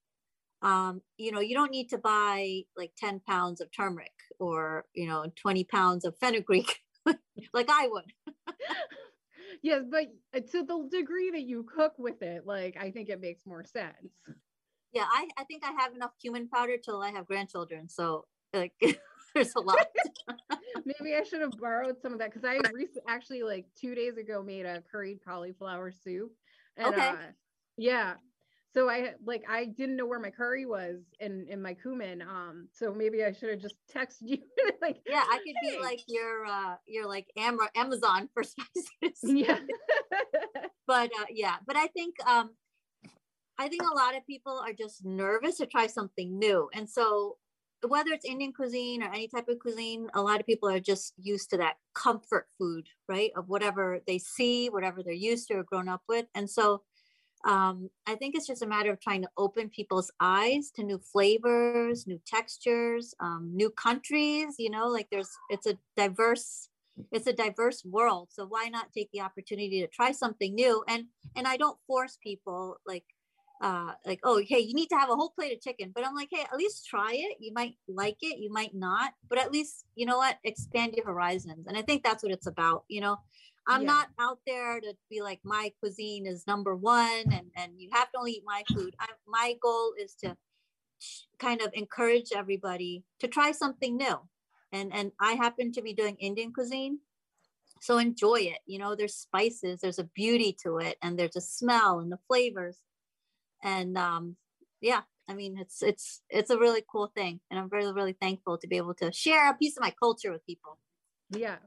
Um, you know, you don't need to buy like 10 pounds of turmeric or, you know, 20 pounds of fenugreek like I would. yes, but uh, to the degree that you cook with it, like I think it makes more sense. Yeah, I, I think I have enough cumin powder till I have grandchildren. So like there's a lot. Maybe I should have borrowed some of that because I recently, actually, like two days ago, made a curried cauliflower soup. And, okay. Uh, yeah. So I like I didn't know where my curry was in in my cumin. Um, so maybe I should have just texted you. like, yeah, I could hey. be like your uh your like Am- Amazon for spices. yeah. but uh, yeah, but I think um I think a lot of people are just nervous to try something new. And so whether it's Indian cuisine or any type of cuisine, a lot of people are just used to that comfort food, right? Of whatever they see, whatever they're used to or grown up with. And so um, I think it's just a matter of trying to open people's eyes to new flavors, new textures, um, new countries, you know, like there's, it's a diverse, it's a diverse world. So why not take the opportunity to try something new? And, and I don't force people like, uh, like, oh, hey, you need to have a whole plate of chicken. But I'm like, hey, at least try it. You might like it, you might not, but at least, you know what, expand your horizons. And I think that's what it's about. You know, I'm yeah. not out there to be like, my cuisine is number one and, and you have to only eat my food. I, my goal is to kind of encourage everybody to try something new. And and I happen to be doing Indian cuisine. So enjoy it. You know, there's spices, there's a beauty to it, and there's a smell and the flavors. And um, yeah, I mean, it's it's it's a really cool thing, and I'm really really thankful to be able to share a piece of my culture with people. Yeah,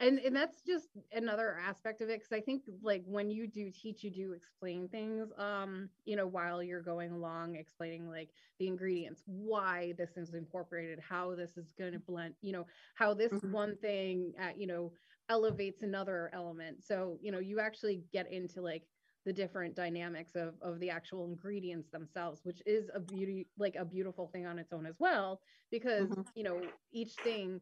and and that's just another aspect of it because i think like when you do teach you do explain things um you know while you're going along explaining like the ingredients why this is incorporated how this is going to blend you know how this mm-hmm. one thing uh, you know elevates another element so you know you actually get into like the different dynamics of of the actual ingredients themselves which is a beauty like a beautiful thing on its own as well because mm-hmm. you know each thing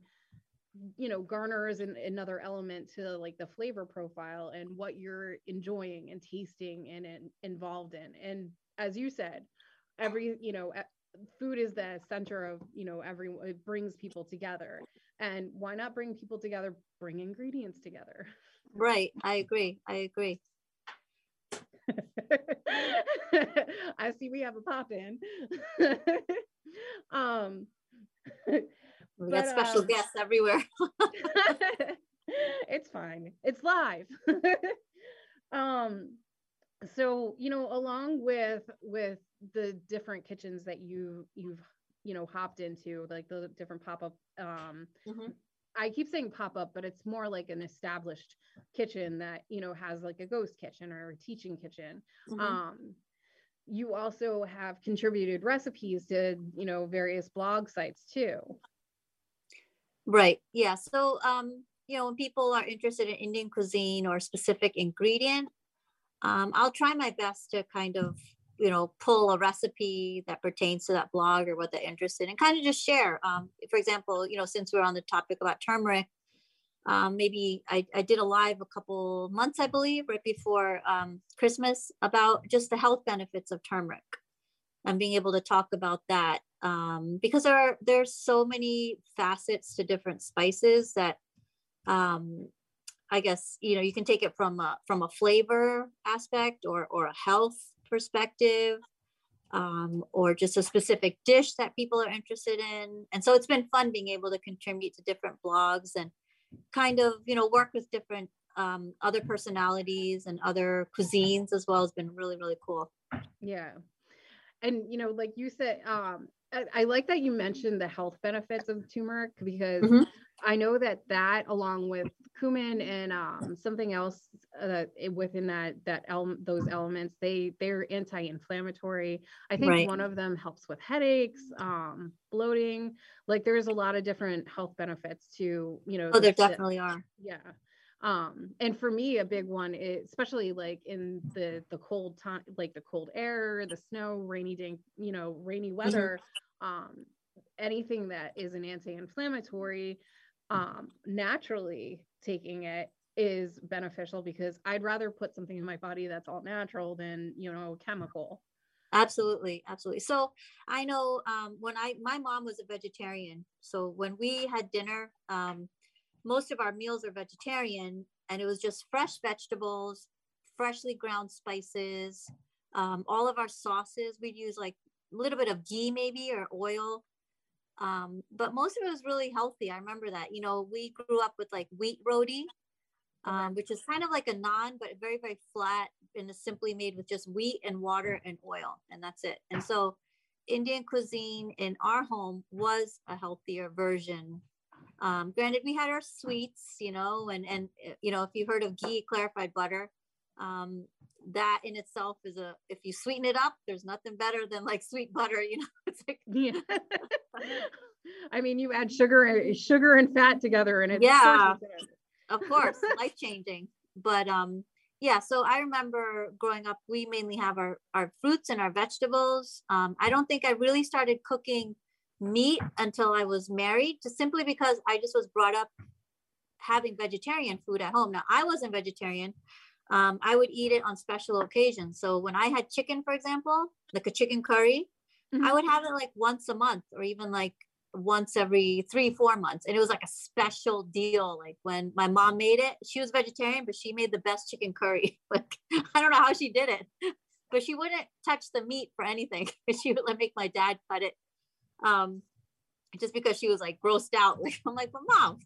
you know garners an, another element to like the flavor profile and what you're enjoying and tasting and, and involved in. And as you said every you know food is the center of you know every it brings people together. And why not bring people together bring ingredients together? Right. I agree. I agree i see we have a pop in um we got special um, guests everywhere. it's fine. It's live. um so you know along with with the different kitchens that you you've you know hopped into like the different pop-up um mm-hmm. I keep saying pop up, but it's more like an established kitchen that you know has like a ghost kitchen or a teaching kitchen. Mm-hmm. Um, you also have contributed recipes to you know various blog sites too. Right. Yeah. So, um, you know, when people are interested in Indian cuisine or specific ingredient, um, I'll try my best to kind of, you know, pull a recipe that pertains to that blog or what they're interested in, and kind of just share. Um, for example, you know, since we're on the topic about turmeric, um, maybe I, I did a live a couple months, I believe, right before um, Christmas about just the health benefits of turmeric and being able to talk about that um, because there are there's so many facets to different spices that um, I guess you know you can take it from a from a flavor aspect or or a health perspective um, or just a specific dish that people are interested in. And so it's been fun being able to contribute to different blogs and kind of you know work with different um, other personalities and other cuisines as well has been really really cool. Yeah. And you know like you said um I, I like that you mentioned the health benefits of turmeric because mm-hmm. I know that that along with cumin and um, something else uh, within that that el- those elements they they're anti-inflammatory. I think right. one of them helps with headaches, um, bloating. Like there's a lot of different health benefits to you know. Oh, there definitely are. Yeah um and for me a big one is especially like in the the cold time like the cold air the snow rainy day you know rainy mm-hmm. weather um anything that is an anti-inflammatory um naturally taking it is beneficial because i'd rather put something in my body that's all natural than you know chemical. Absolutely absolutely. So i know um when i my mom was a vegetarian so when we had dinner um most of our meals are vegetarian and it was just fresh vegetables freshly ground spices. Um, all of our sauces we'd use like a little bit of ghee maybe or oil. Um, but most of it was really healthy i remember that. You know we grew up with like wheat roti um, which is kind of like a naan but very very flat and is simply made with just wheat and water and oil and that's it. And so indian cuisine in our home was a healthier version um, granted, we had our sweets, you know, and and eh, you know, if you've heard of ghee clarified butter, um, that in itself is a if you sweeten it up, there's nothing better than like sweet butter, you know. It's like yeah. I mean, you add sugar, sugar and fat together, and it's yeah, of course, life changing. But um, yeah. So I remember growing up, we mainly have our our fruits and our vegetables. Um, I don't think I really started cooking meat until I was married, just simply because I just was brought up having vegetarian food at home. Now I wasn't vegetarian. Um, I would eat it on special occasions. So when I had chicken, for example, like a chicken curry, mm-hmm. I would have it like once a month or even like once every three, four months. And it was like a special deal. Like when my mom made it, she was vegetarian, but she made the best chicken curry. like I don't know how she did it. but she wouldn't touch the meat for anything. she would like make my dad cut it. Um, just because she was like grossed out. Like I'm like, but mom.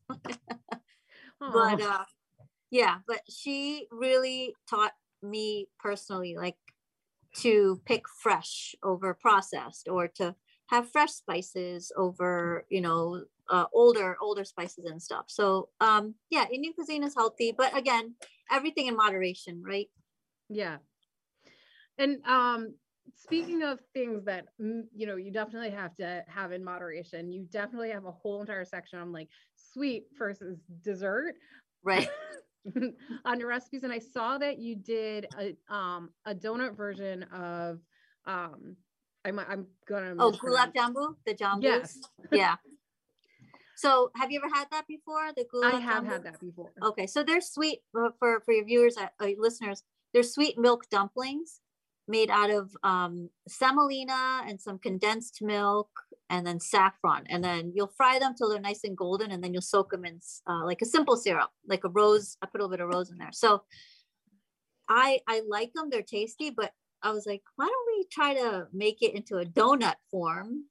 but uh yeah, but she really taught me personally like to pick fresh over processed or to have fresh spices over you know uh, older older spices and stuff so um yeah indian cuisine is healthy but again everything in moderation right yeah and um speaking of things that mm, you know you definitely have to have in moderation you definitely have a whole entire section on like sweet versus dessert. Right. On your recipes and i saw that you did a um a donut version of um i'm i'm gonna oh gulab jamun the jamun yes. Yeah. So have you ever had that before? The gulab i have had that before. Okay so they're sweet uh, for for your viewers uh, uh, listeners they're sweet milk dumplings made out of um, semolina and some condensed milk and then saffron. And then you'll fry them till they're nice and golden and then you'll soak them in uh, like a simple syrup, like a rose. I put a little bit of rose in there. So I, I like them. They're tasty, but I was like, why don't we try to make it into a donut form?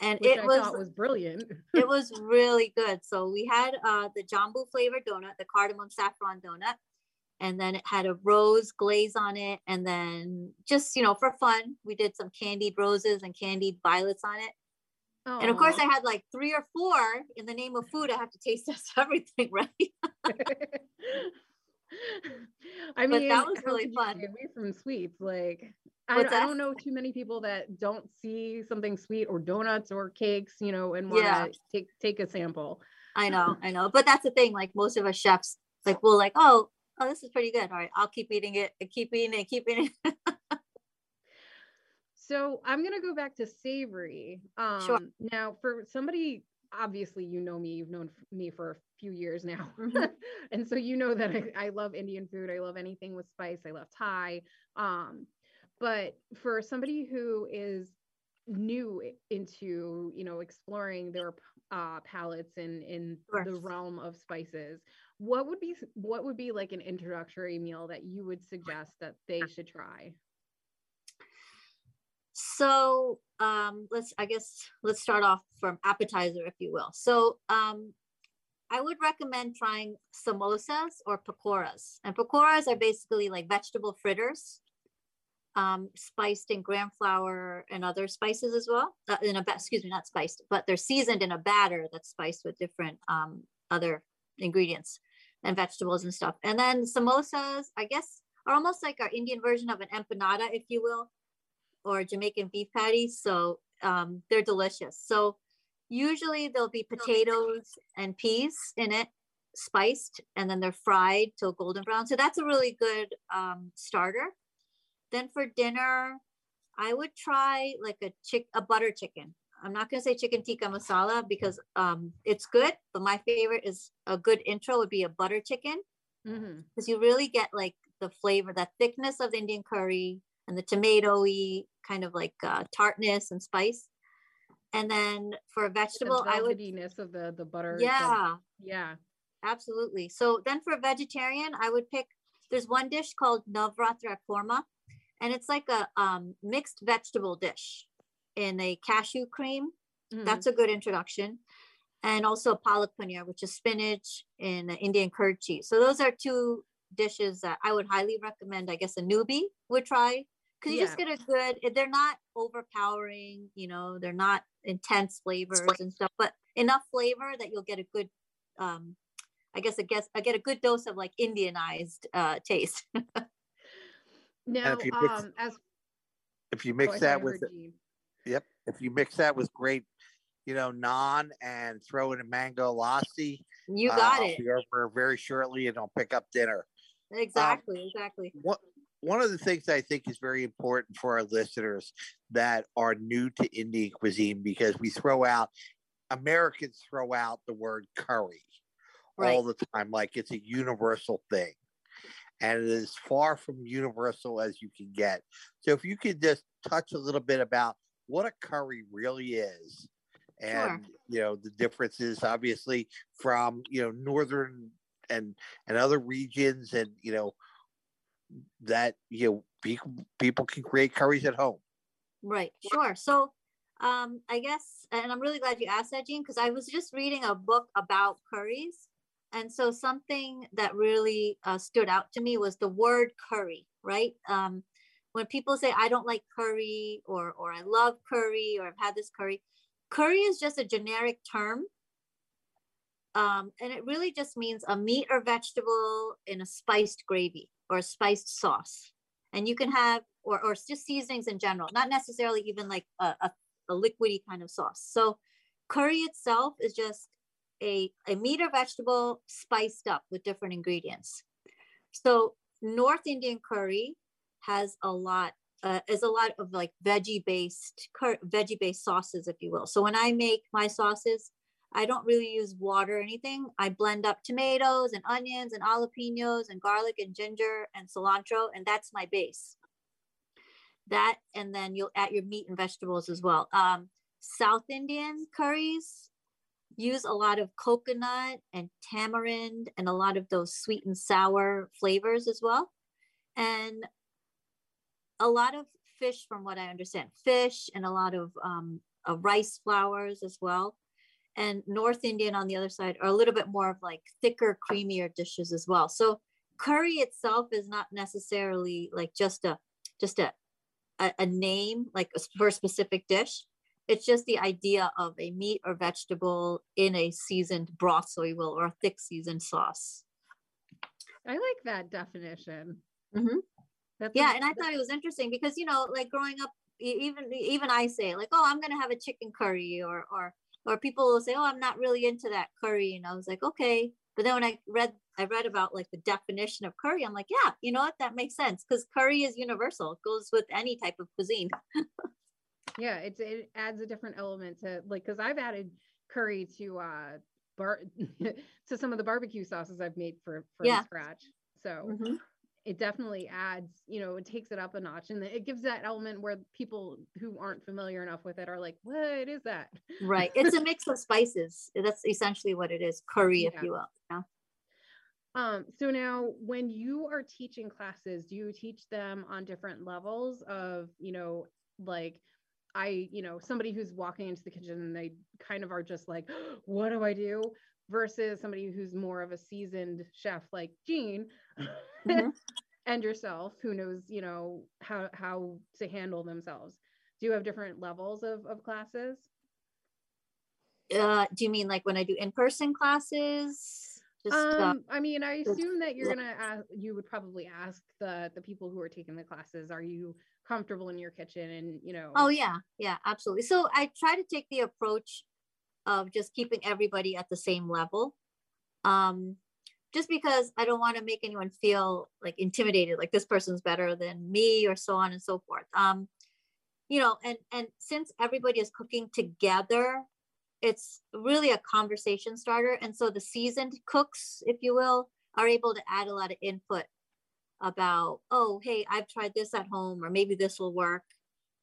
And Which it I was was brilliant. it was really good. So we had uh, the jamun flavored donut, the cardamom saffron donut, and then it had a rose glaze on it. And then just, you know, for fun, we did some candied roses and candied violets on it. And of course, I had like three or four in the name of food. I have to taste test everything, right? I But mean, that was really fun. Away from sweets, like I, don't- I don't know too many people that don't see something sweet or donuts or cakes, you know, and want to Yeah. take take a sample. I know, I know. But that's the thing. Like most of us chefs, like we'll like, oh, oh, this is pretty good. All right, I'll keep eating it, keep eating it, keep eating it. So I'm gonna go back to savory. Um, Sure. Now, for somebody, obviously, you know me. You've known me for a few years now, Mhm. and so you know that I, I love Indian food. I love anything with spice. I love Thai. Um, but for somebody who is new into you know exploring their uh, palates in in the realm of spices, what would be what would be like an introductory meal that you would suggest that they should try? So um, let's, I guess, let's start off from appetizer, if you will. So um, I would recommend trying samosas or pakoras. And pakoras are basically like vegetable fritters, um, spiced in gram flour and other spices as well. Uh, in a excuse me, not spiced, but they're seasoned in a batter that's spiced with different um, other ingredients and vegetables and stuff. And then samosas, I guess, are almost like our Indian version of an empanada, if you will or Jamaican beef patty. So um, they're delicious. So usually there'll be potatoes and peas in it, spiced, and then they're fried till golden brown. So that's a really good um, starter. Then for dinner, I would try like a chick a butter chicken. I'm not gonna say chicken tikka masala because um, it's good, but my favorite is a good intro would be a butter chicken Mm-hmm. because you really get like the flavor, that thickness of the Indian curry and the tomatoey kind of like uh, tartness and spice. And then for a vegetable, I would, of the the butter. the- yeah, yeah. absolutely. So then for a vegetarian, I would pick. There's one dish called Navratan Korma, and it's like a um, mixed vegetable dish in a cashew cream. Mhm. That's a good introduction. And also a palak paneer, which is spinach and Indian curd cheese. So those are two dishes that I would highly recommend. I guess a newbie would try because you just get a good. eh, They're not overpowering, you know. They're not intense flavors and stuff, but enough flavor that you'll get a good. Um, I guess I guess I get a good dose of like Indianized uh, taste. Now, if you mix- um, as If you oh, mix that with, heard Gene. Yep, if you mix that with great, you know, naan and throw in a mango lassi, you uh, got I'll it be over very shortly and I'll pick up dinner. exactly, exactly. What one of the things I think is very important for our listeners that are new to Indian cuisine because we throw out Americans throw out the word curry Right. all the time like it's a universal thing. And it is far from universal as you can get. So if you could just touch a little bit about what a curry really is and you know the differences obviously from you know northern and and other regions and you know that you know people people can create curries at home. Right. Sure. So um, I guess, and I'm really glad you asked that, Jean, because I was just reading a book about curries. And so something that really uh, stood out to me was the word curry, right? Um, when people say, I don't like curry or, or I love curry or I've had this curry, curry is just a generic term. Um, and it really just means a meat or vegetable in a spiced gravy or a spiced sauce. And you can have, or, or just seasonings in general, not necessarily even like a, a a liquidy kind of sauce. So curry itself is just a, a meat or vegetable spiced up with different ingredients. So North Indian curry has a lot uh, is a lot of like veggie based veggie based sauces, if you will. So when I make my sauces, I don't really use water or anything. I blend up tomatoes and onions and jalapenos and garlic and ginger and cilantro, and that's my base that and then you'll add your meat and vegetables as well um, south indian curries use a lot of coconut and tamarind and a lot of those sweet and sour flavors as well and a lot of fish from what i understand fish and a lot of um, rice flours as well and north indian on the other side are a little bit more of like thicker creamier dishes as well so curry itself is not necessarily like just a just a a, a name like for a specific dish. It's just the idea of a meat or vegetable in a seasoned broth, so you will, or a thick seasoned sauce. I like that definition. Mm-hmm. Yeah, and I thought it was interesting because you know, like growing up, even even I say like, oh, I'm gonna have a chicken curry, or or or people will say, oh, I'm not really into that curry, and I was like, okay, but then when I read I read about like the definition of curry, I'm like, yeah, you know what? That makes sense because curry is universal. It goes with any type of cuisine. yeah, it's it adds a different element to like because I've added curry to uh bar to some of the barbecue sauces I've made for from yeah. scratch. So mm-hmm it definitely adds, you know, it takes it up a notch and it gives that element where people who aren't familiar enough with it are like, what is that? Right. It's a mix of spices. That's essentially what it is curry, yeah. if you will. Yeah. Um, so now when you are teaching classes, do you teach them on different levels of, you know, like I, you know, somebody who's walking into the kitchen and they kind of are just like, what do I do? Versus somebody who's more of a seasoned chef like Jean mm-hmm. and yourself who knows you know how how to handle themselves do you have different levels of, of classes uh do you mean like when i do in-person classes Just, uh, um, uh, I mean, I assume that you're gonna ask. You would probably ask the the people who are taking the classes, "Are you comfortable in your kitchen?" And you know. Oh yeah, yeah, absolutely. So I try to take the approach of just keeping everybody at the same level. Um, just because I don't want to make anyone feel like intimidated, like this person's better than me or so on and so forth. Um, you know, and and since everybody is cooking together, it's really a conversation starter. And so the seasoned cooks, if you will, are able to add a lot of input about, oh, hey, I've tried this at home, or maybe this will work.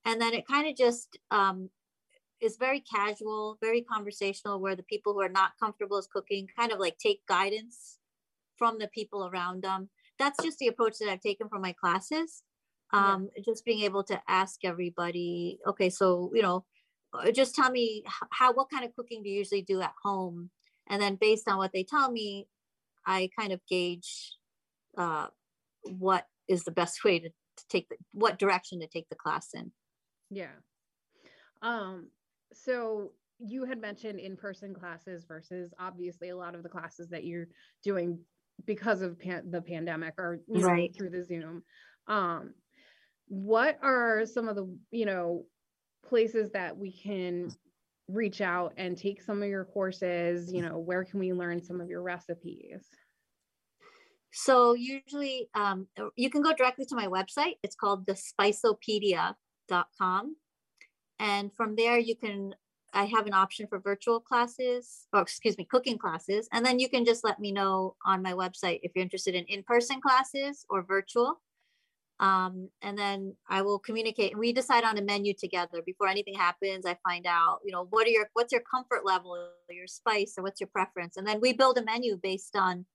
And then it kind of just um, is very casual, very conversational, where the people who are not comfortable as cooking kind of like take guidance from the people around them. That's just the approach that I've taken for my classes. Um, yeah. Just being able to ask everybody, okay, so, you know, uh, just tell me how, what kind of cooking do you usually do at home? And then based on what they tell me, I kind of gauge uh, what is the best way to, to take the, what direction to take the class in. Yeah. Um, so you had mentioned in-person classes versus obviously a lot of the classes that you're doing because of pan- the pandemic or know, right. through the Zoom. Um, what are some of the you know places that we can reach out and take some of your courses? You know, where can we learn some of your recipes? So usually um, you can go directly to my website. It's called the spiceopedia.com. And from there, you can I have an option for virtual classes, or excuse me, cooking classes. And then you can just let me know on my website if you're interested in in-person classes or virtual. Um, and then I will communicate. We decide on a menu together before anything happens. I find out, you know, what are your what's your comfort level, your spice, and what's your preference, and then we build a menu based on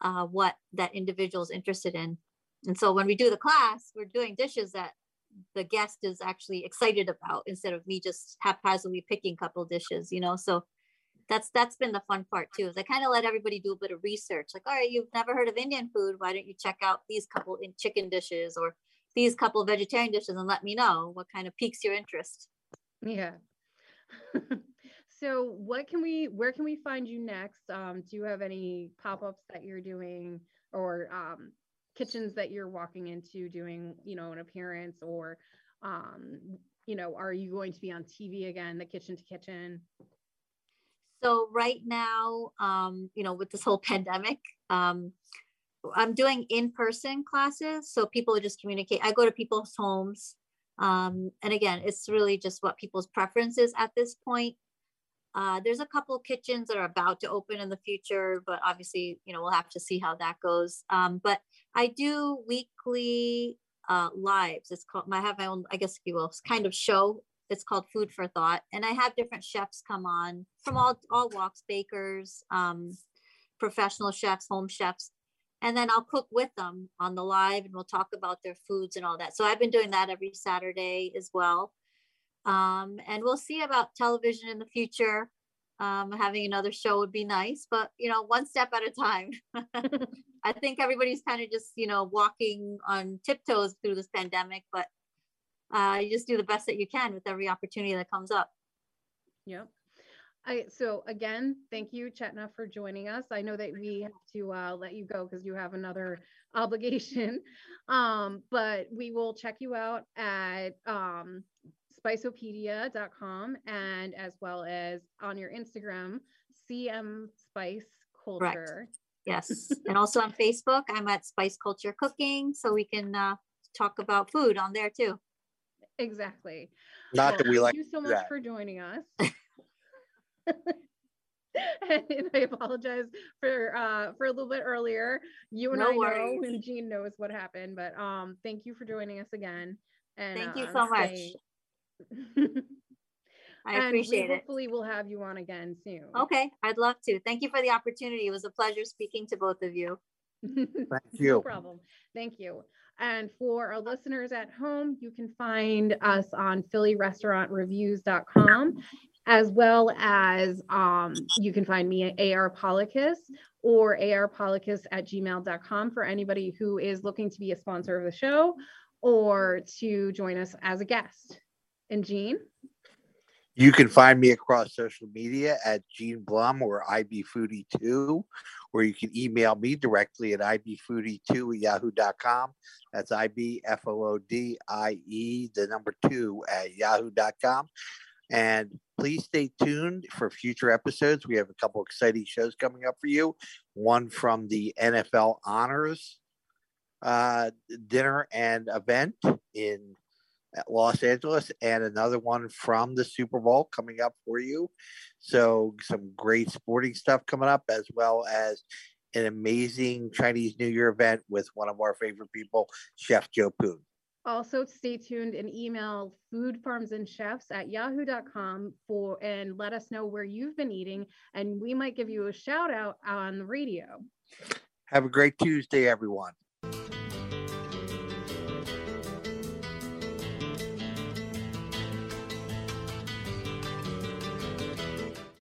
uh, what that individual is interested in. and so when we do the class, we're doing dishes that the guest is actually excited about instead of me just haphazardly picking couple dishes, you know. So that's that's been the fun part too. Is I kind of let everybody do a bit of research. Like, all right, you've never heard of Indian food. Why don't you check out these couple in chicken dishes or these couple vegetarian dishes and let me know what kind of piques your interest. Yeah. so what can we where can we find you next? Um, do you have any pop-ups that you're doing or um, kitchens that you're walking into doing, you know, an appearance or um, you know, are you going to be on TV again, the kitchen to kitchen? So right now, um, you know, with this whole pandemic, um, I'm doing in-person classes. So people just communicate. I go to people's homes. Um, and again, it's really just what people's preferences at this point. Uh, there's a couple kitchens that are about to open in the future, but obviously, you know, we'll have to see how that goes. Um, but I do weekly uh, lives. It's called. I have my own, I guess, if you will, kind of show. It's called Food for Thought, and I have different chefs come on from all all walks, bakers, um, professional chefs, home chefs, and then I'll cook with them on the live, and we'll talk about their foods and all that. So I've been doing that every Saturday as well. Um, and we'll see about television in the future. Um, having another show would be nice, but you know, one step at a time. I think everybody's kind of just, you know, walking on tiptoes through this pandemic, but uh, you just do the best that you can with every opportunity that comes up. Yep. I, so again, thank you, Chetna, for joining us. I know that we have to uh, let you go because you have another obligation, um, but we will check you out at um, spiceopedia.com and as well as on your Instagram, CM Spice Culture. Correct. Yes. and also on Facebook, I'm at Spice Culture Cooking. So we can uh, talk about food on there too. Exactly. Not well, that we like. Thank you so much that. for joining us. and I apologize for uh for a little bit earlier. You and no I worries. know, and Jean knows what happened, but um, thank you for joining us again. And thank uh, you so much. I and appreciate we it. Hopefully, we'll have you on again soon. Okay, I'd love to. Thank you for the opportunity. It was a pleasure speaking to both of you. Thank you. no problem. Thank you. And for our listeners at home, you can find us on PhillyRestaurantReviews.com, as well as um, you can find me at AR Policus or arpolicus at gmail.com for anybody who is looking to be a sponsor of the show or to join us as a guest. And Jean? You can find me across social media at Gene Blum or IBFoodie2, or you can email me directly at IBFoodie2 at yahoo.com. That's I B F O O D I E, the number two at yahoo.com. And please stay tuned for future episodes. We have a couple exciting shows coming up for you. One from the NFL Honors uh, dinner and event in Los Angeles, and another one from the Super Bowl coming up for you. So, some great sporting stuff coming up, as well as an amazing Chinese New Year event with one of our favorite people, Chef Joe Poon. Also, stay tuned and email food farms and chefs at yahoo.com for and let us know where you've been eating, and we might give you a shout out on the radio. Have a great Tuesday, everyone.